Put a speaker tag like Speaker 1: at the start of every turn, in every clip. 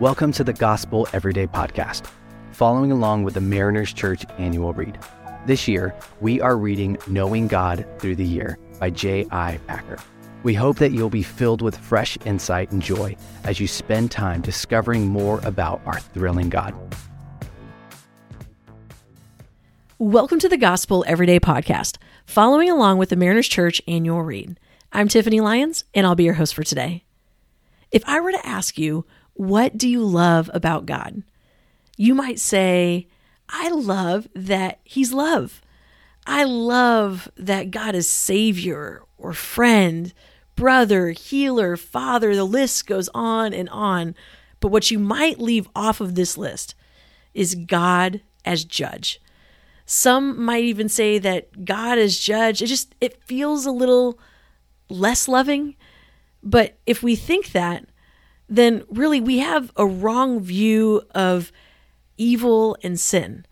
Speaker 1: Welcome to the Gospel Everyday Podcast, following along with the Mariners Church annual read. This year, we are reading Knowing God Through the Year by J.I. Packer. We hope that you'll be filled with fresh insight and joy as you spend time discovering more about our thrilling God.
Speaker 2: Welcome to the Gospel Everyday Podcast, following along with the Mariners Church annual read. I'm Tiffany Lyons, and I'll be your host for today. If I were to ask you, what do you love about God? You might say, I love that He's love. I love that God is Savior or friend, brother, healer, father. The list goes on and on. But what you might leave off of this list is God as judge. Some might even say that God as judge, it just it feels a little less loving. But if we think that, then really we have a wrong view of evil and sin.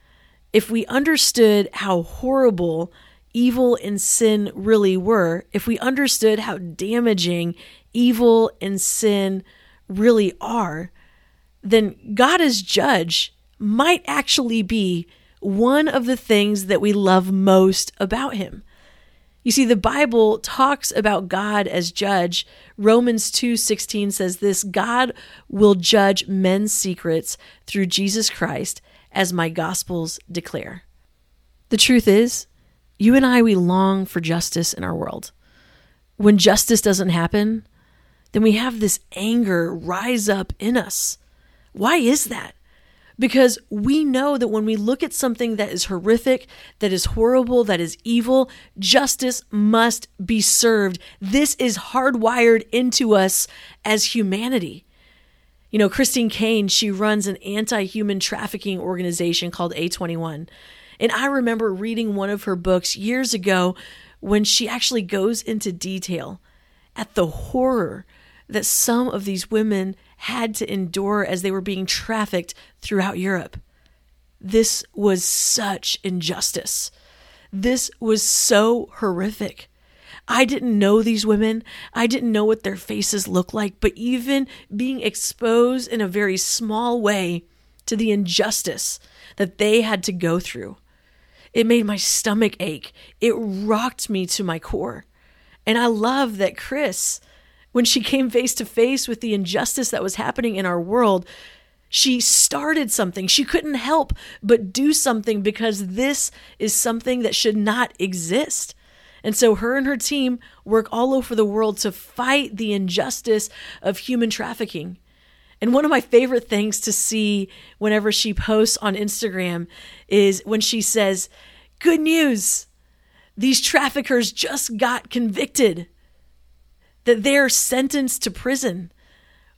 Speaker 2: If we understood how horrible evil and sin really were, if we understood how damaging evil and sin really are, then God as judge might actually be one of the things that we love most about him. You see, the Bible talks about God as judge. Romans 2:16 says this, God will judge men's secrets through Jesus Christ, as my gospels declare. The truth is, you and I we long for justice in our world. When justice doesn't happen, then we have this anger rise up in us. Why is that? Because we know that when we look at something that is horrific, that is horrible, that is evil, justice must be served. This is hardwired into us as humanity. You know, Christine Caine, she runs an anti human trafficking organization called A21. And I remember reading one of her books years ago when she actually goes into detail at the horror that some of these women had to endure as they were being trafficked throughout Europe. This was such injustice. This was so horrific. I didn't know these women. I didn't know what their faces looked like, but even being exposed in a very small way to the injustice that they had to go through, it made my stomach ache. It rocked me to my core. And I love that Chris when she came face to face with the injustice that was happening in our world, she started something. She couldn't help but do something because this is something that should not exist. And so her and her team work all over the world to fight the injustice of human trafficking. And one of my favorite things to see whenever she posts on Instagram is when she says, Good news! These traffickers just got convicted that they're sentenced to prison.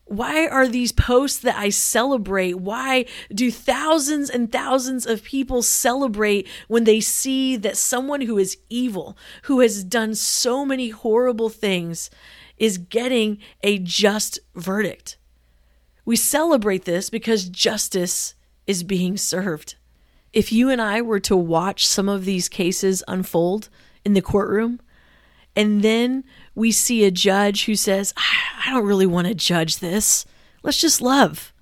Speaker 2: Why are these posts that I celebrate? Why do thousands and thousands of people celebrate when they see that someone who is evil, who has done so many horrible things, is getting a just verdict? We celebrate this because justice is being served. If you and I were to watch some of these cases unfold in the courtroom, and then we see a judge who says, I don't really want to judge this. Let's just love.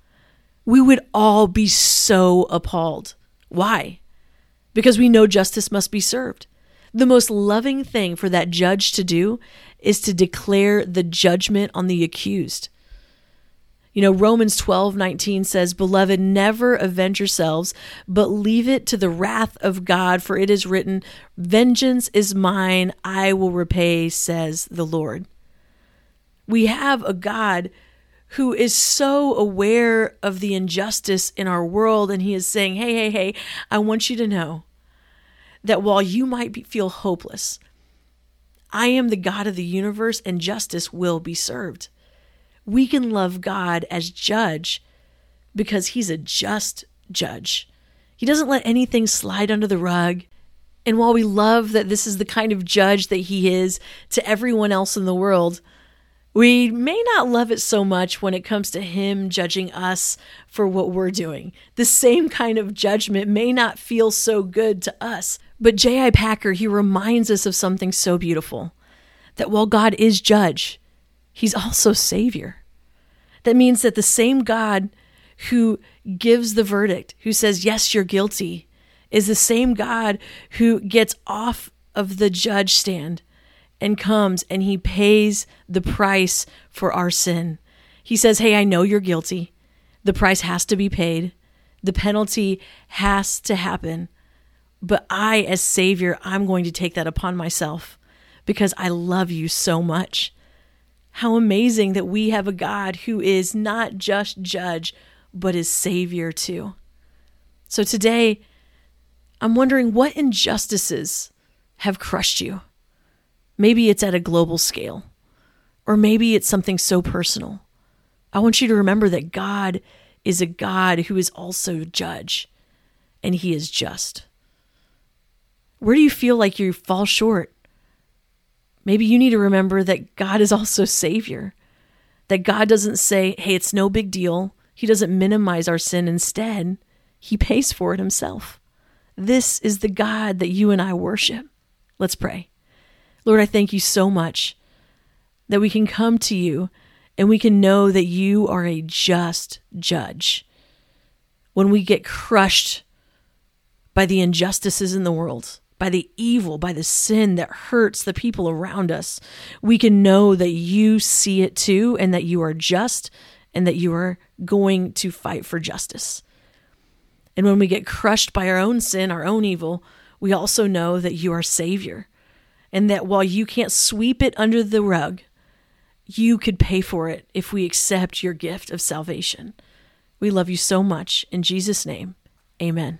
Speaker 2: We would all be so appalled. Why? Because we know justice must be served. The most loving thing for that judge to do is to declare the judgment on the accused. You know, Romans 12, 19 says, Beloved, never avenge yourselves, but leave it to the wrath of God, for it is written, Vengeance is mine, I will repay, says the Lord. We have a God who is so aware of the injustice in our world, and he is saying, Hey, hey, hey, I want you to know that while you might be, feel hopeless, I am the God of the universe, and justice will be served we can love God as judge because he's a just judge. He doesn't let anything slide under the rug. And while we love that this is the kind of judge that he is to everyone else in the world, we may not love it so much when it comes to him judging us for what we're doing. The same kind of judgment may not feel so good to us. But J.I. Packer, he reminds us of something so beautiful that while God is judge, He's also Savior. That means that the same God who gives the verdict, who says, Yes, you're guilty, is the same God who gets off of the judge stand and comes and he pays the price for our sin. He says, Hey, I know you're guilty. The price has to be paid, the penalty has to happen. But I, as Savior, I'm going to take that upon myself because I love you so much. How amazing that we have a God who is not just judge, but is Savior too. So today, I'm wondering what injustices have crushed you. Maybe it's at a global scale, or maybe it's something so personal. I want you to remember that God is a God who is also judge, and He is just. Where do you feel like you fall short? Maybe you need to remember that God is also Savior, that God doesn't say, hey, it's no big deal. He doesn't minimize our sin. Instead, He pays for it Himself. This is the God that you and I worship. Let's pray. Lord, I thank you so much that we can come to you and we can know that you are a just judge. When we get crushed by the injustices in the world, by the evil, by the sin that hurts the people around us, we can know that you see it too and that you are just and that you are going to fight for justice. And when we get crushed by our own sin, our own evil, we also know that you are Savior and that while you can't sweep it under the rug, you could pay for it if we accept your gift of salvation. We love you so much. In Jesus' name, amen.